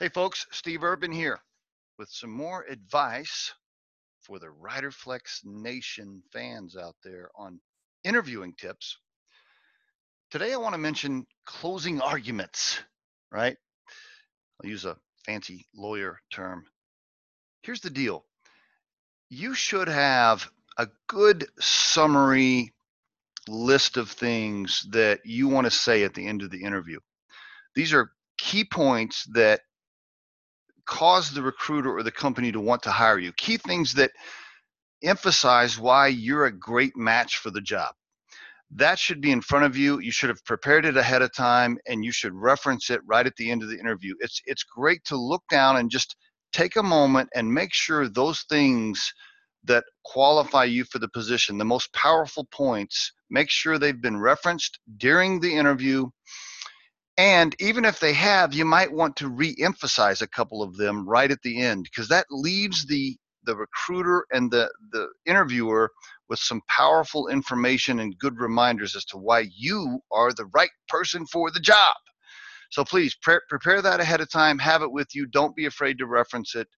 Hey folks, Steve Urban here with some more advice for the Riderflex Nation fans out there on interviewing tips. Today I want to mention closing arguments, right? I'll use a fancy lawyer term. Here's the deal. You should have a good summary list of things that you want to say at the end of the interview. These are key points that cause the recruiter or the company to want to hire you. Key things that emphasize why you're a great match for the job. That should be in front of you. You should have prepared it ahead of time and you should reference it right at the end of the interview. It's it's great to look down and just take a moment and make sure those things that qualify you for the position, the most powerful points, make sure they've been referenced during the interview and even if they have, you might want to re-emphasize a couple of them right at the end because that leaves the the recruiter and the the interviewer with some powerful information and good reminders as to why you are the right person for the job. So please pre- prepare that ahead of time. Have it with you. Don't be afraid to reference it.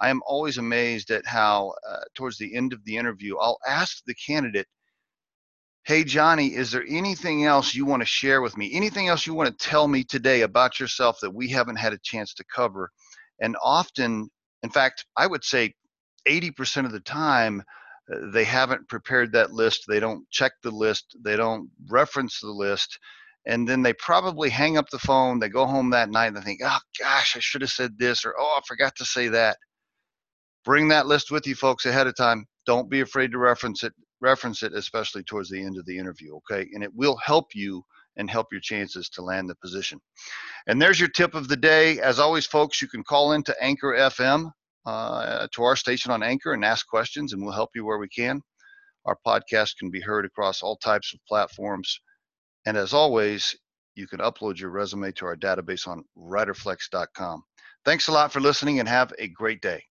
I am always amazed at how, uh, towards the end of the interview, I'll ask the candidate Hey, Johnny, is there anything else you want to share with me? Anything else you want to tell me today about yourself that we haven't had a chance to cover? And often, in fact, I would say 80% of the time, uh, they haven't prepared that list. They don't check the list. They don't reference the list. And then they probably hang up the phone. They go home that night and they think, oh, gosh, I should have said this, or oh, I forgot to say that. Bring that list with you, folks, ahead of time. Don't be afraid to reference it reference it, especially towards the end of the interview, okay? And it will help you and help your chances to land the position. And there's your tip of the day. As always, folks, you can call into Anchor FM uh, to our station on Anchor and ask questions, and we'll help you where we can. Our podcast can be heard across all types of platforms. And as always, you can upload your resume to our database on writerflex.com. Thanks a lot for listening and have a great day.